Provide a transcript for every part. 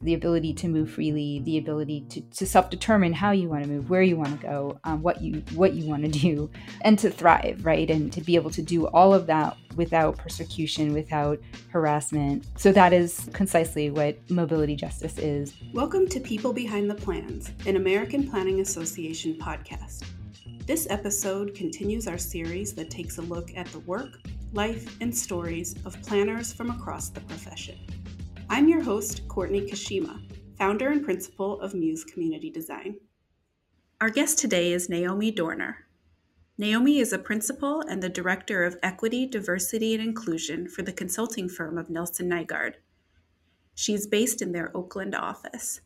the ability to move freely, the ability to, to self-determine how you want to move, where you want to go, um, what you what you want to do, and to thrive, right? And to be able to do all of that without persecution, without harassment. So that is concisely what mobility justice is. Welcome to People Behind the Plans, an American Planning Association podcast. This episode continues our series that takes a look at the work, life, and stories of planners from across the profession. I'm your host, Courtney Kashima, founder and principal of Muse Community Design. Our guest today is Naomi Doerner. Naomi is a principal and the director of equity, diversity, and inclusion for the consulting firm of Nelson Nygaard. She is based in their Oakland office.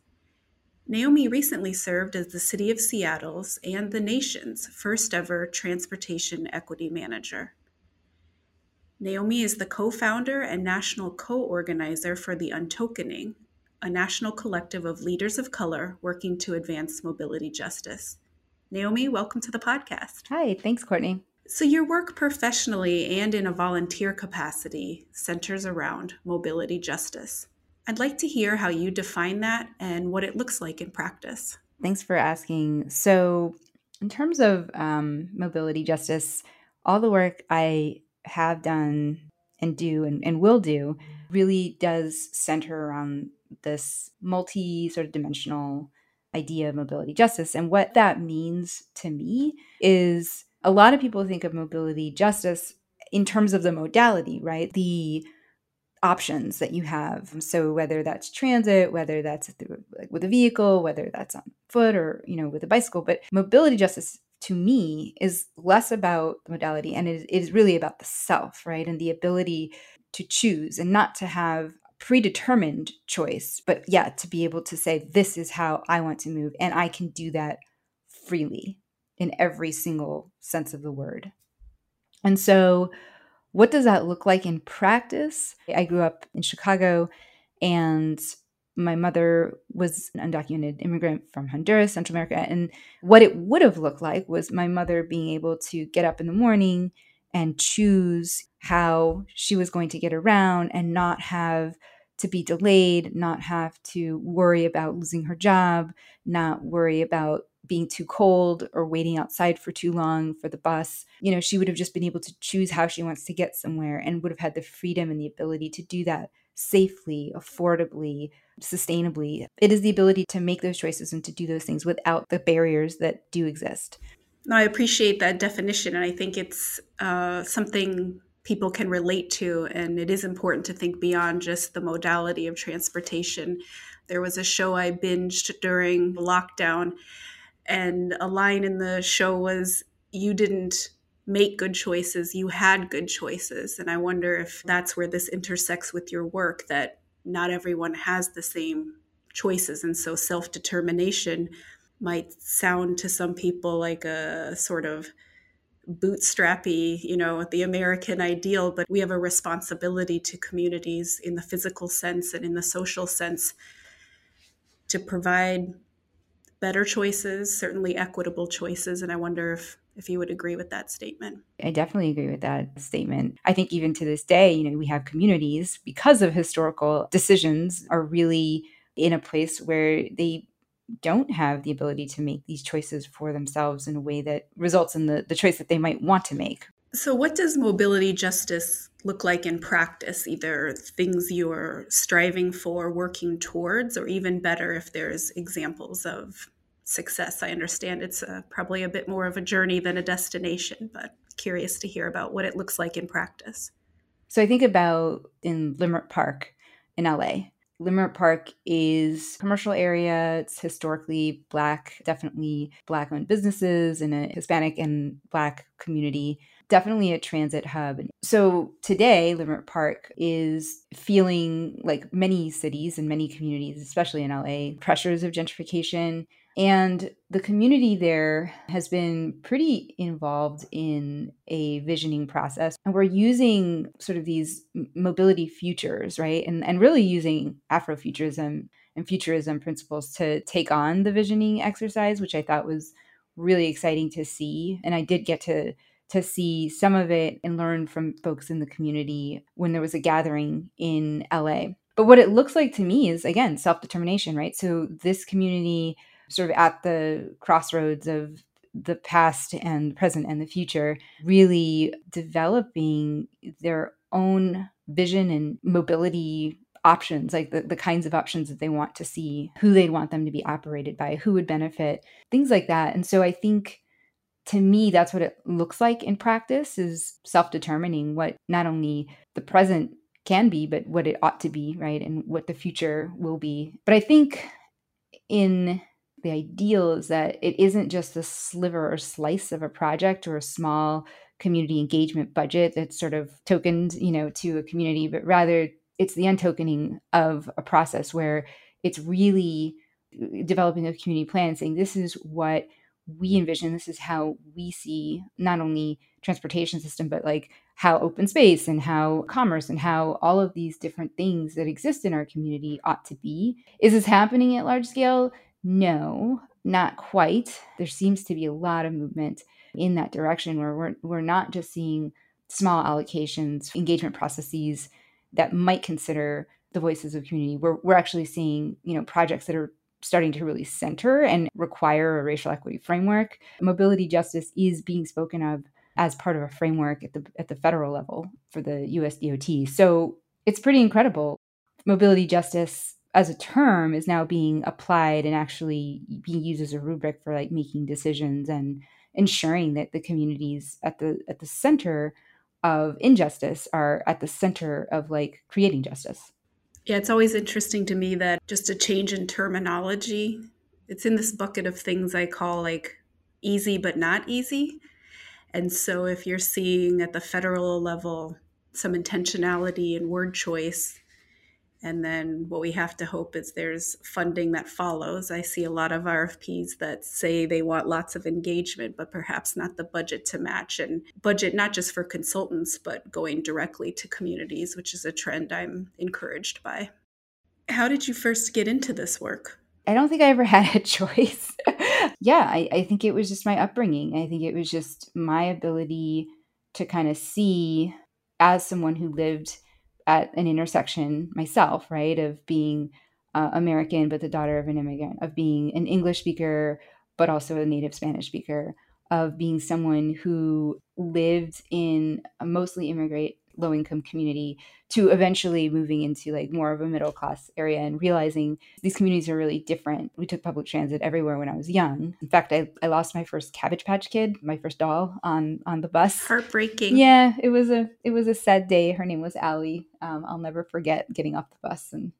Naomi recently served as the City of Seattle's and the nation's first ever transportation equity manager. Naomi is the co founder and national co organizer for The Untokening, a national collective of leaders of color working to advance mobility justice. Naomi, welcome to the podcast. Hi, thanks, Courtney. So, your work professionally and in a volunteer capacity centers around mobility justice. I'd like to hear how you define that and what it looks like in practice. Thanks for asking. So, in terms of um, mobility justice, all the work I have done and do and, and will do really does center around this multi sort of dimensional idea of mobility justice. And what that means to me is a lot of people think of mobility justice in terms of the modality, right? The options that you have. So whether that's transit, whether that's through, like with a vehicle, whether that's on foot or you know with a bicycle, but mobility justice to me is less about the modality and it is really about the self, right? And the ability to choose and not to have predetermined choice, but yeah, to be able to say, this is how I want to move. And I can do that freely in every single sense of the word. And so, what does that look like in practice? I grew up in Chicago and my mother was an undocumented immigrant from Honduras, Central America. And what it would have looked like was my mother being able to get up in the morning and choose how she was going to get around and not have to be delayed, not have to worry about losing her job, not worry about being too cold or waiting outside for too long for the bus. You know, she would have just been able to choose how she wants to get somewhere and would have had the freedom and the ability to do that safely, affordably, sustainably. It is the ability to make those choices and to do those things without the barriers that do exist. No, I appreciate that definition. And I think it's uh, something people can relate to. And it is important to think beyond just the modality of transportation. There was a show I binged during lockdown, and a line in the show was, You didn't make good choices, you had good choices. And I wonder if that's where this intersects with your work that not everyone has the same choices. And so self determination might sound to some people like a sort of bootstrappy, you know, the American ideal, but we have a responsibility to communities in the physical sense and in the social sense to provide better choices, certainly equitable choices. And I wonder if if you would agree with that statement. I definitely agree with that statement. I think even to this day, you know, we have communities because of historical decisions are really in a place where they don't have the ability to make these choices for themselves in a way that results in the, the choice that they might want to make. So, what does mobility justice look like in practice? Either things you're striving for, working towards, or even better, if there's examples of success. I understand it's uh, probably a bit more of a journey than a destination, but curious to hear about what it looks like in practice. So I think about in Leimert Park in LA. Leimert Park is commercial area. It's historically black, definitely black owned businesses and a Hispanic and black community. Definitely a transit hub. So today, Leimert Park is feeling like many cities and many communities, especially in LA, pressures of gentrification, and the community there has been pretty involved in a visioning process. And we're using sort of these mobility futures, right? And, and really using Afrofuturism and futurism principles to take on the visioning exercise, which I thought was really exciting to see. And I did get to to see some of it and learn from folks in the community when there was a gathering in LA. But what it looks like to me is, again, self determination, right? So this community, sort of at the crossroads of the past and present and the future, really developing their own vision and mobility options, like the, the kinds of options that they want to see, who they'd want them to be operated by, who would benefit, things like that. And so I think to me that's what it looks like in practice is self-determining what not only the present can be but what it ought to be right and what the future will be but i think in the ideal is that it isn't just a sliver or slice of a project or a small community engagement budget that's sort of tokened you know to a community but rather it's the untokening of a process where it's really uh, developing a community plan saying this is what we envision. This is how we see not only transportation system but like how open space and how commerce and how all of these different things that exist in our community ought to be. Is this happening at large scale no not quite there seems to be a lot of movement in that direction where we're, we're not just seeing small allocations engagement processes that might consider the voices of community we're, we're actually seeing you know projects that are starting to really center and require a racial equity framework. Mobility justice is being spoken of as part of a framework at the at the federal level for the US DOT. So it's pretty incredible. Mobility justice as a term is now being applied and actually being used as a rubric for like making decisions and ensuring that the communities at the at the center of injustice are at the center of like creating justice. Yeah, it's always interesting to me that just a change in terminology, it's in this bucket of things I call like easy but not easy. And so if you're seeing at the federal level some intentionality in word choice, and then what we have to hope is there's funding that follows. I see a lot of RFPs that say they want lots of engagement, but perhaps not the budget to match, and budget not just for consultants, but going directly to communities, which is a trend I'm encouraged by. How did you first get into this work? I don't think I ever had a choice. yeah, I, I think it was just my upbringing. I think it was just my ability to kind of see as someone who lived at an intersection myself, right? Of being uh, American, but the daughter of an immigrant, of being an English speaker, but also a native Spanish speaker, of being someone who lived in a mostly immigrant low income community to eventually moving into like more of a middle class area and realizing these communities are really different. We took public transit everywhere when I was young. In fact, I, I lost my first cabbage patch kid, my first doll on on the bus. Heartbreaking. Yeah, it was a it was a sad day. Her name was Allie. Um, I'll never forget getting off the bus and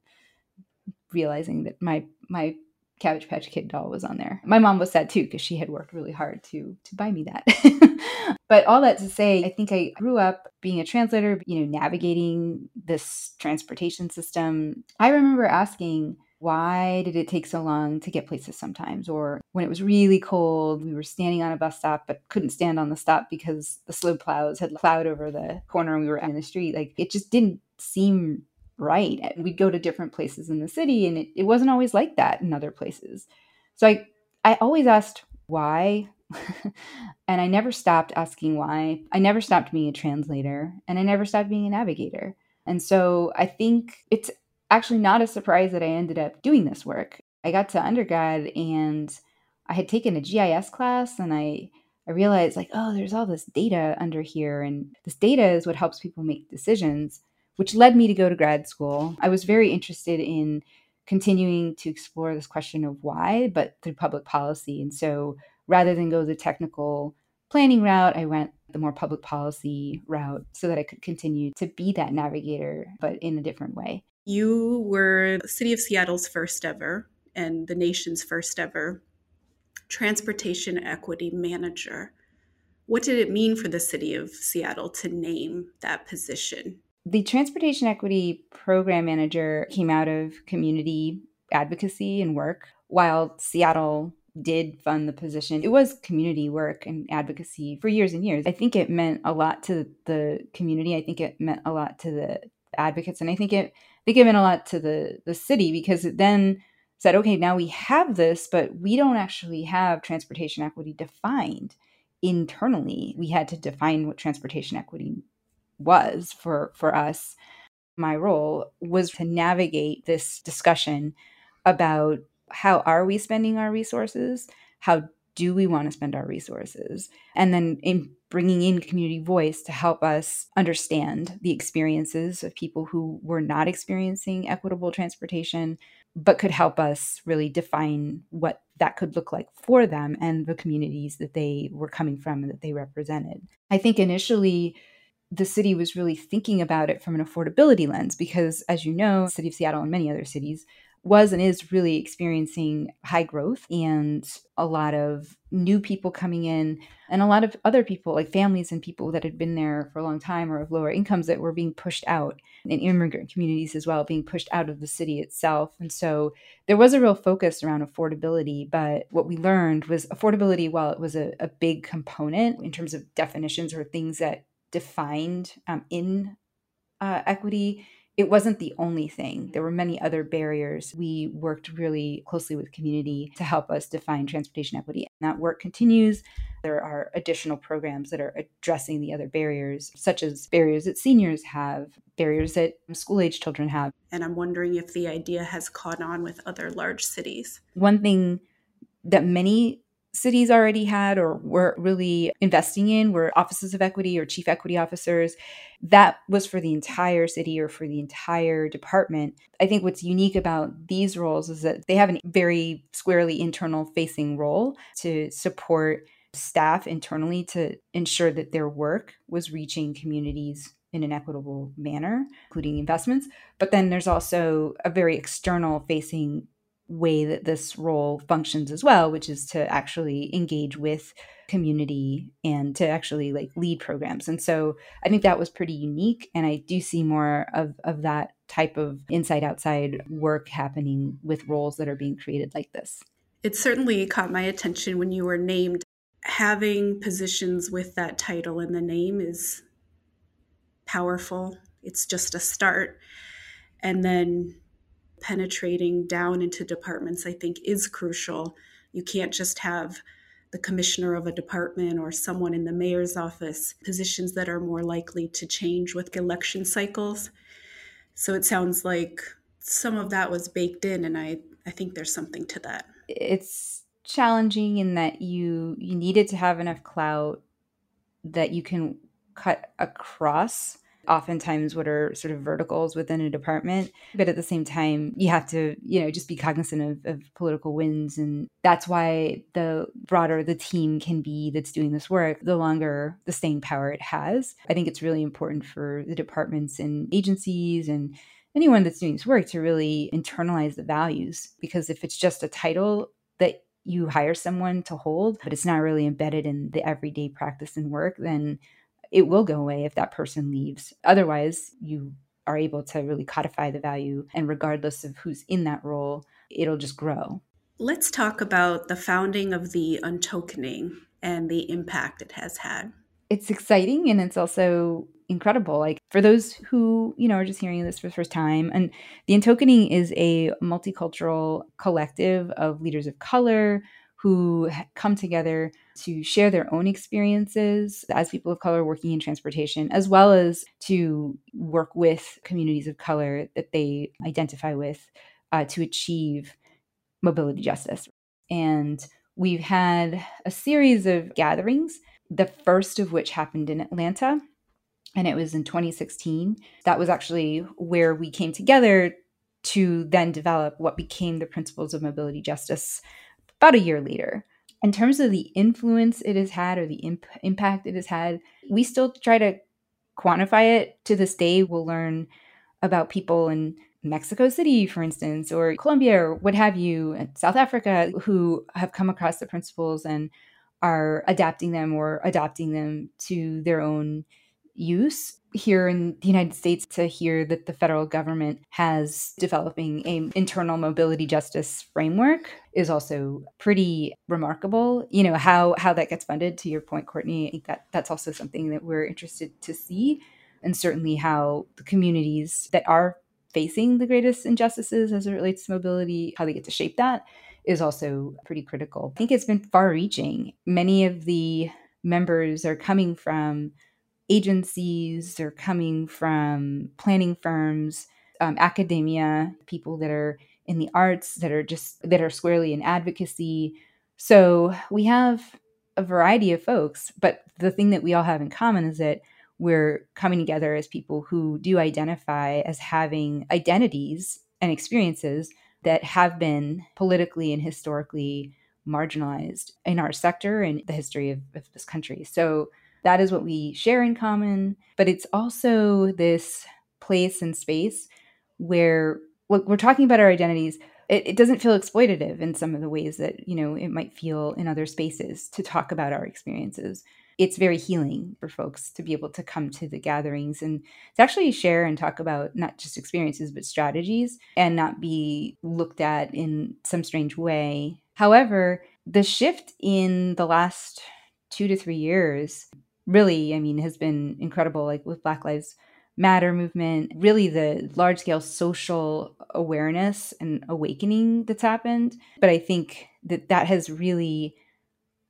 realizing that my my Cabbage Patch Kid doll was on there. My mom was sad too because she had worked really hard to to buy me that. but all that to say, I think I grew up being a translator, you know, navigating this transportation system. I remember asking why did it take so long to get places sometimes or when it was really cold we were standing on a bus stop but couldn't stand on the stop because the slow plows had plowed over the corner and we were in the street like it just didn't seem right. Eh, we'd go to different places in the city and it, it wasn't always like that in other places. So I I always asked why and I never stopped asking why. I never stopped being a translator and I never stopped being a navigator. And so I think it's actually not a surprise that I ended up doing this work. I got to undergrad and I had taken a GIS class and I I realized like, oh, there's all this data under here and this data is what helps people make decisions which led me to go to grad school. I was very interested in continuing to explore this question of why, but through public policy. And so rather than go the technical planning route, I went the more public policy route so that I could continue to be that navigator, but in a different way. You were the City of Seattle's first ever and the nation's first ever transportation equity manager. What did it mean for the City of Seattle to name that position? The Transportation Equity Program Manager came out of community advocacy and work, while Seattle did fund the position. It was community work and advocacy for years and years. I think it meant a lot to the community. I think it meant a lot to the advocates, and I think it I think it meant a lot to the the city because it then said, okay, now we have this, but we don't actually have transportation equity defined internally. We had to define what transportation equity was for for us my role was to navigate this discussion about how are we spending our resources? How do we want to spend our resources? And then in bringing in community voice to help us understand the experiences of people who were not experiencing equitable transportation, but could help us really define what that could look like for them and the communities that they were coming from and that they represented. I think initially, the city was really thinking about it from an affordability lens because, as you know, the city of Seattle and many other cities was and is really experiencing high growth and a lot of new people coming in and a lot of other people like families and people that had been there for a long time or of lower incomes that were being pushed out and immigrant communities as well being pushed out of the city itself. And so there was a real focus around affordability but what we learned was affordability while it was a, a big component in terms of definitions or things that defined um, in uh, equity it wasn't the only thing. There were many other barriers. We worked really closely with community to help us define transportation equity. And that work continues. There are additional programs that are addressing the other barriers, such as barriers that seniors have, barriers that school age children have. And I'm wondering if the idea has caught on with other large cities. One thing that many cities already had or were really investing in were offices of equity or chief equity officers. That was for the entire city or for the entire department. I think what's unique about these roles is that they have a very squarely internal facing role to support staff internally to ensure that their work was reaching communities in an equitable manner, including investments. But then there's also a very external facing way that this role functions as well, which is to actually engage with community and to actually like lead programs. And so I think that was pretty unique. And I do see more of, of that type of inside outside work happening with roles that are being created like this. It certainly caught my attention when you were named. Having positions with that title and the name is powerful. It's just a start. And then penetrating down into departments, I think, is crucial. You can't just have the commissioner of a department or someone in the mayor's office, positions that are more likely to change with election cycles. So it sounds like some of that was baked in, and I, I think there's something to that. It's challenging in that you you needed to have enough clout that you can cut across oftentimes what are sort of verticals within a department but at the same time you have to you know just be cognizant of, of, political winds and that's why the broader the team can be that's doing this work the longer the staying power it has. I think it's really important for the departments and agencies and anyone that's doing this work to really internalize the values because if it's just a title that you hire someone to hold but it's not really embedded in the everyday practice and work then it will go away if that person leaves. Otherwise, you are able to really codify the value, and regardless of who's in that role, it'll just grow. Let's talk about the founding of the untokening and the impact it has had. It's exciting and it's also incredible. Like for those who, you know, are just hearing this for the first time, and the Untokening is a multicultural collective of leaders of color, who come together to share their own experiences as people of color working in transportation, as well as to work with communities of color that they identify with uh, to achieve mobility justice. And we've had a series of gatherings, the first of which happened in Atlanta. And it was in 2016. That was actually where we came together to then develop what became the principles of mobility justice about a year later. In terms of the influence it has had or the imp- impact it has had, we still try to quantify it. To this day, we'll learn about people in Mexico City, for instance, or Colombia, or what have you, and South Africa, who have come across the principles and are adapting them or adopting them to their own use here in the United States to hear that the federal government has developing a internal mobility justice framework is also pretty remarkable. You know, how how that gets funded to your point Courtney, I think that that's also something that we're interested to see and certainly how the communities that are facing the greatest injustices as it relates to mobility, how they get to shape that is also pretty critical. I think it's been far reaching. Many of the members are coming from agencies, they're coming from planning firms, um, academia, people that are in the arts, that are just that are squarely in advocacy. So we have a variety of folks, but the thing that we all have in common is that we're coming together as people who do identify as having identities and experiences that have been politically and historically marginalized in our sector and the history of, of this country. So that is what we share in common. But it's also this place and space where we're talking about our identities it, it, doesn't feel exploitative in some of the ways that you know it might feel in other spaces to talk about our experiences it's very healing for folks to be able to come to the gatherings and to actually share and talk about not just experiences but strategies and not be looked at in some strange way however the shift in the last two to three years really, I mean, has been incredible, like with Black Lives Matter movement, really the large scale social awareness and awakening that's happened. But I think that that has really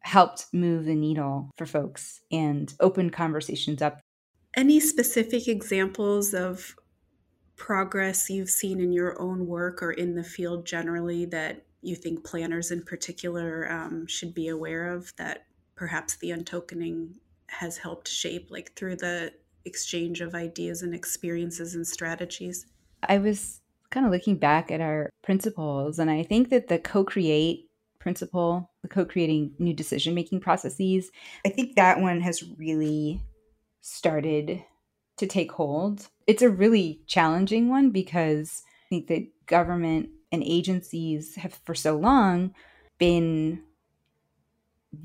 helped move the needle for folks and open conversations up. Any specific examples of progress you've seen in your own work or in the field generally that you think planners in particular um, should be aware of that perhaps the untokening has helped shape, like through the exchange of ideas and experiences and strategies? I was kind of looking back at our principles, and I think that the co create principle, the co creating new decision making processes, I think that one has really started to take hold. It's a really challenging one because I think that government and agencies have for so long been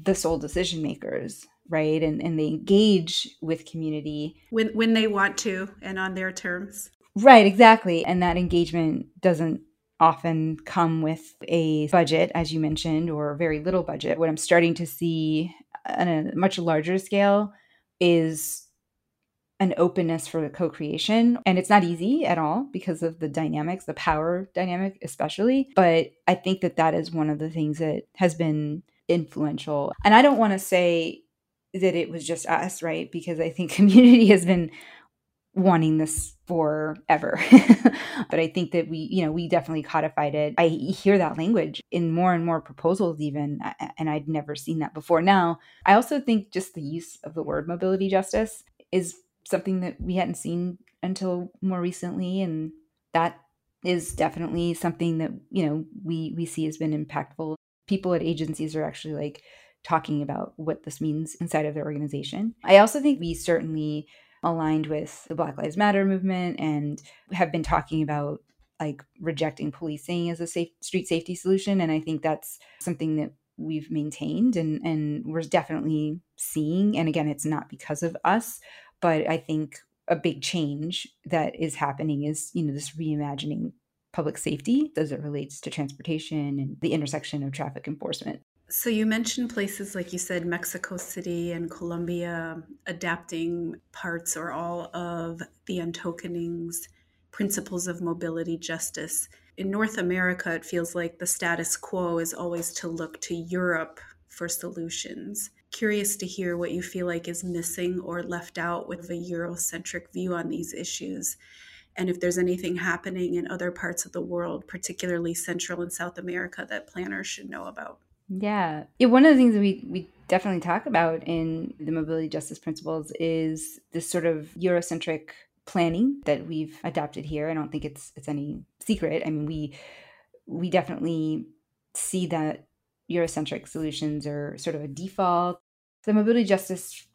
the sole decision makers right? And and they engage with community. When when they want to and on their terms. Right exactly. And that engagement doesn't often come with a budget as you mentioned or very little budget. What i'm starting to see on a much larger scale is an openness for co-creation. And it's not easy at all because of the dynamics the power dynamic especially. But i think that that is one of the things that has been influential. And i don't want to say that it was just us, right? Because I think community has been wanting this forever. but I think that we, you know, we definitely codified it. I hear that language in more and more proposals, even, and I'd never seen that before. Now, I also think just the use of the word mobility justice is something that we hadn't seen until more recently. And that is definitely something that, you know, we, we see has been impactful. People at agencies are actually like, talking about what this means inside of their organization. I also think we certainly aligned with the Black Lives Matter movement and have been talking about like rejecting policing as a safe street safety solution and I think that's something that we've maintained and and we're definitely seeing and again it's not because of us but I think a big change that is happening is you know this reimagining public safety as it relates to transportation and the intersection of traffic enforcement so you mentioned places like you said Mexico City and Colombia adapting parts or all of the untokening's principles of mobility justice. In North America, it feels like the status quo is always to look to Europe for solutions. Curious to hear what you feel like is missing or left out with a Eurocentric view on these issues and if there's anything happening in other parts of the world, particularly Central and South America, that planners should know about. Yeah. One of the things that we, we definitely talk about in the mobility justice principles is this sort of Eurocentric planning that we've adopted here. I don't think it's it's any secret. I mean, we we definitely see that Eurocentric solutions are sort of a default. The mobility justice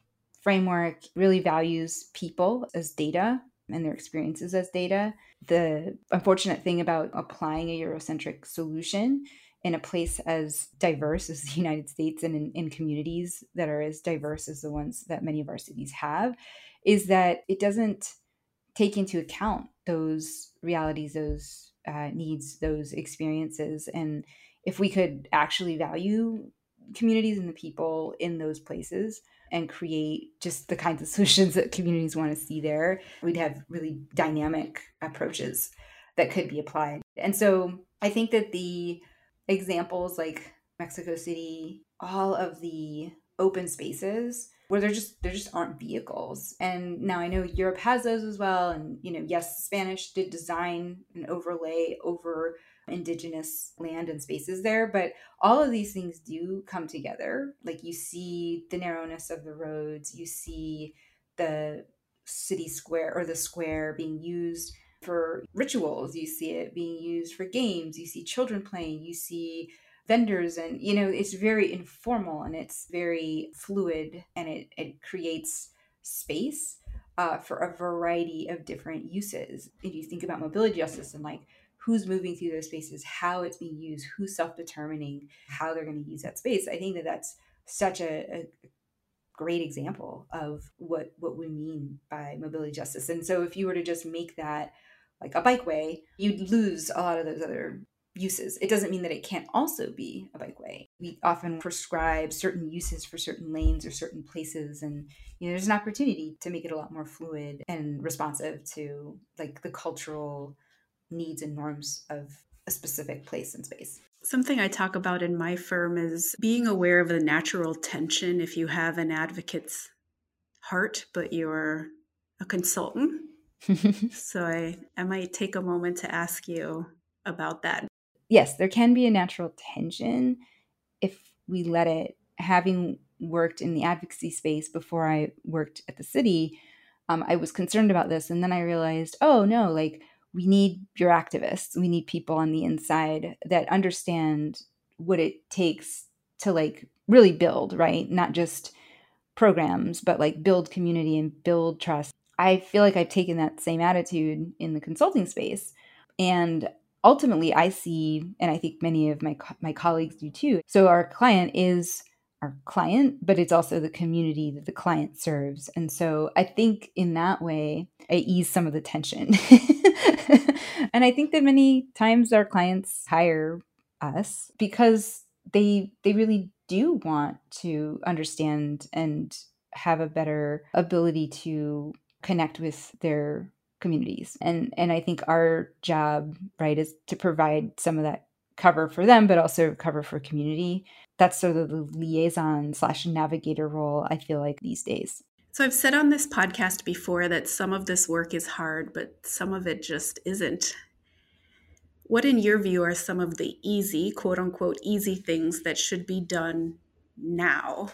framework really values people as data and their experiences as data. The unfortunate thing about applying a Eurocentric solution in a place as diverse as the United States and in, in, communities that are as diverse as the ones that many of our cities have is that it doesn't take into account those realities, those uh, needs, those experiences. And if we could actually value communities and the people in those places and create just the kinds of solutions that communities want to see there, we'd have really dynamic approaches that could be applied. And so I think that the examples like Mexico City, all of the open spaces where there just there just aren't vehicles. And now I know Europe has those as well. And you know, yes, Spanish did design an overlay over indigenous land and spaces there but all of these things do come together like you see the narrowness of the roads you see the city square or the square being used for rituals. You see it being used for games. You see children playing. You see vendors and you know it's very informal and it's very fluid and it, it creates space uh, for a variety of different uses. If you think about mobility justice and like who's moving through those spaces how it's being used who's self-determining how they're going to use that space. I think that that's such a, a great example of what what we mean by mobility justice. And so if you were to just make that like a bikeway you'd lose a lot of those other uses. It doesn't mean that it can't also be a bikeway. We often prescribe certain uses for certain lanes or certain places and you know there's an opportunity to make it a lot more fluid and responsive to like the cultural needs and norms of a specific place and space. Something I talk about in my firm is being aware of the natural tension if you have an advocate's heart but you're a consultant. so I I might take a moment to ask you about that yes, there can be a natural tension if we let it. Having worked in the advocacy space before I worked at the city, um, I was concerned about this. And then I realized, oh no, like we need your activists. We need people on the inside that understand what it takes to like really build, right? Not just programs, but like build community and build trust. I feel like I've taken that same attitude in the consulting space. And ultimately I see, and I think many of my my colleagues do too. So our client is our client, but it's also the community that the client serves. And so I think in that way, I ease some of the tension. and I think that many times our clients hire us because they they really do want to understand and have a better ability to connect with their communities. And and I think our job, right, is to provide some of that cover for them, but also cover for community. That's sort of the liaison slash navigator role I feel like these days. So I've said on this podcast before that some of this work is hard, but some of it just isn't. What, in your view, are some of the easy, quote unquote, easy things that should be done now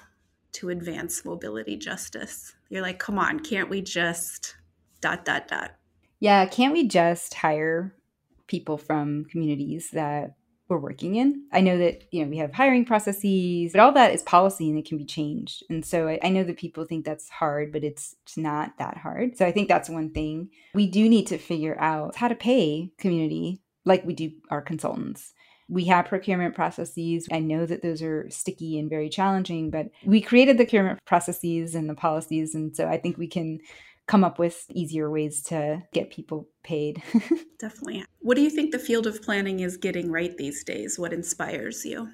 to advance mobility justice? You're like, come on, can't we just dot, dot, dot? yeah, can't we just hire people from communities that we're working in? I know that, you know, we have hiring processes, but all that is policy and it can be changed. And so I, I know that people think that's hard, but it's, it's not that hard. So I think that's one thing. We do need to figure out how to pay community like we do our consultants. We have procurement processes. I know that those are sticky and very challenging, but we created the procurement processes and the policies. And so I think we can come up with easier ways to get people paid. Definitely. What do you think the field of planning is getting right these days? What inspires you?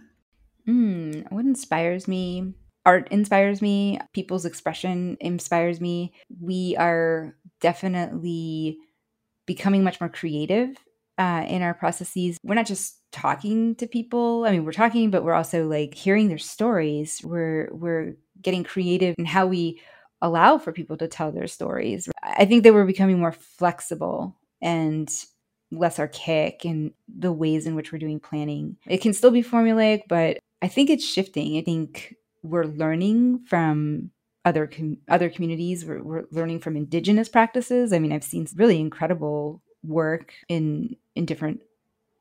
Mm, what inspires me? Art inspires me. People's expression inspires me. We are definitely becoming much more creative uh, in our processes. We're not just talking to people. I mean, we're talking, but we're also like hearing their stories. We're we're getting creative in how we allow for people to tell their stories. I think that we're becoming more flexible and less archaic in the ways in which we're doing planning. It can still be formulaic, but I think it's shifting. I think we're learning from other com- other communities. We're, we're learning from indigenous practices. I mean, I've seen really incredible work in in different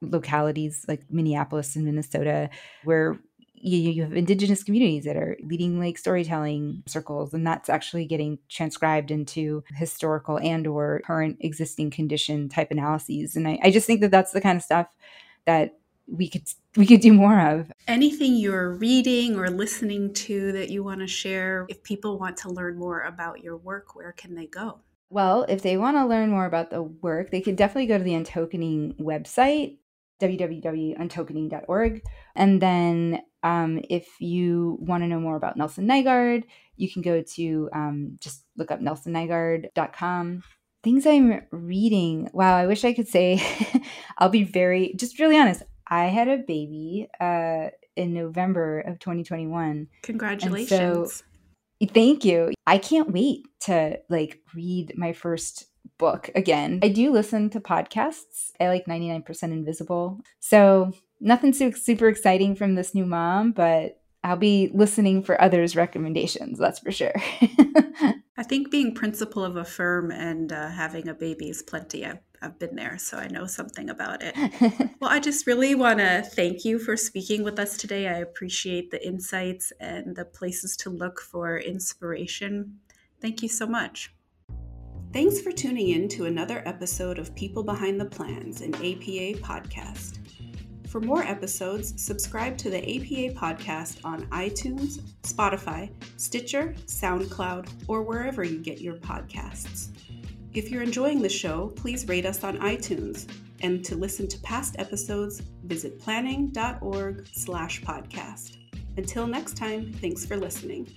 localities like Minneapolis and Minnesota, where you, you have indigenous communities that are leading like storytelling circles and that's actually getting transcribed into historical and or current existing condition type analyses. And I, I just think that that's the kind of stuff that we could we could do more of. Anything you're reading or listening to that you want to share? If people want to learn more about your work where can they go well if they want to learn more about the work they could definitely go to the untokening website www.untokening.org. And then um, if you want to know more about Nelson Nygaard, you can go to um, just look up nelsonnygaard.com. Things I'm reading. Wow, I wish I could say, I'll be very, just really honest. I had a baby uh, in November of 2021. Congratulations. Thank you. I can't wait to like read my first book again. I do listen to podcasts. I like 99% Invisible. So, nothing super exciting from this new mom, but I'll be listening for others' recommendations, that's for sure. I think being principal of a firm and uh, having a baby is plenty. I've, I've been there, so I know something about it. well, I just really want to thank you for speaking with us today. I appreciate the insights and the places to look for inspiration. Thank you so much. Thanks for tuning in to another episode of People Behind the Plans, an APA podcast. For more episodes, subscribe to the APA podcast on iTunes, Spotify, Stitcher, SoundCloud, or wherever you get your podcasts. If you're enjoying the show, please rate us on iTunes. And to listen to past episodes, visit planning.org slash podcast. Until next time, thanks for listening.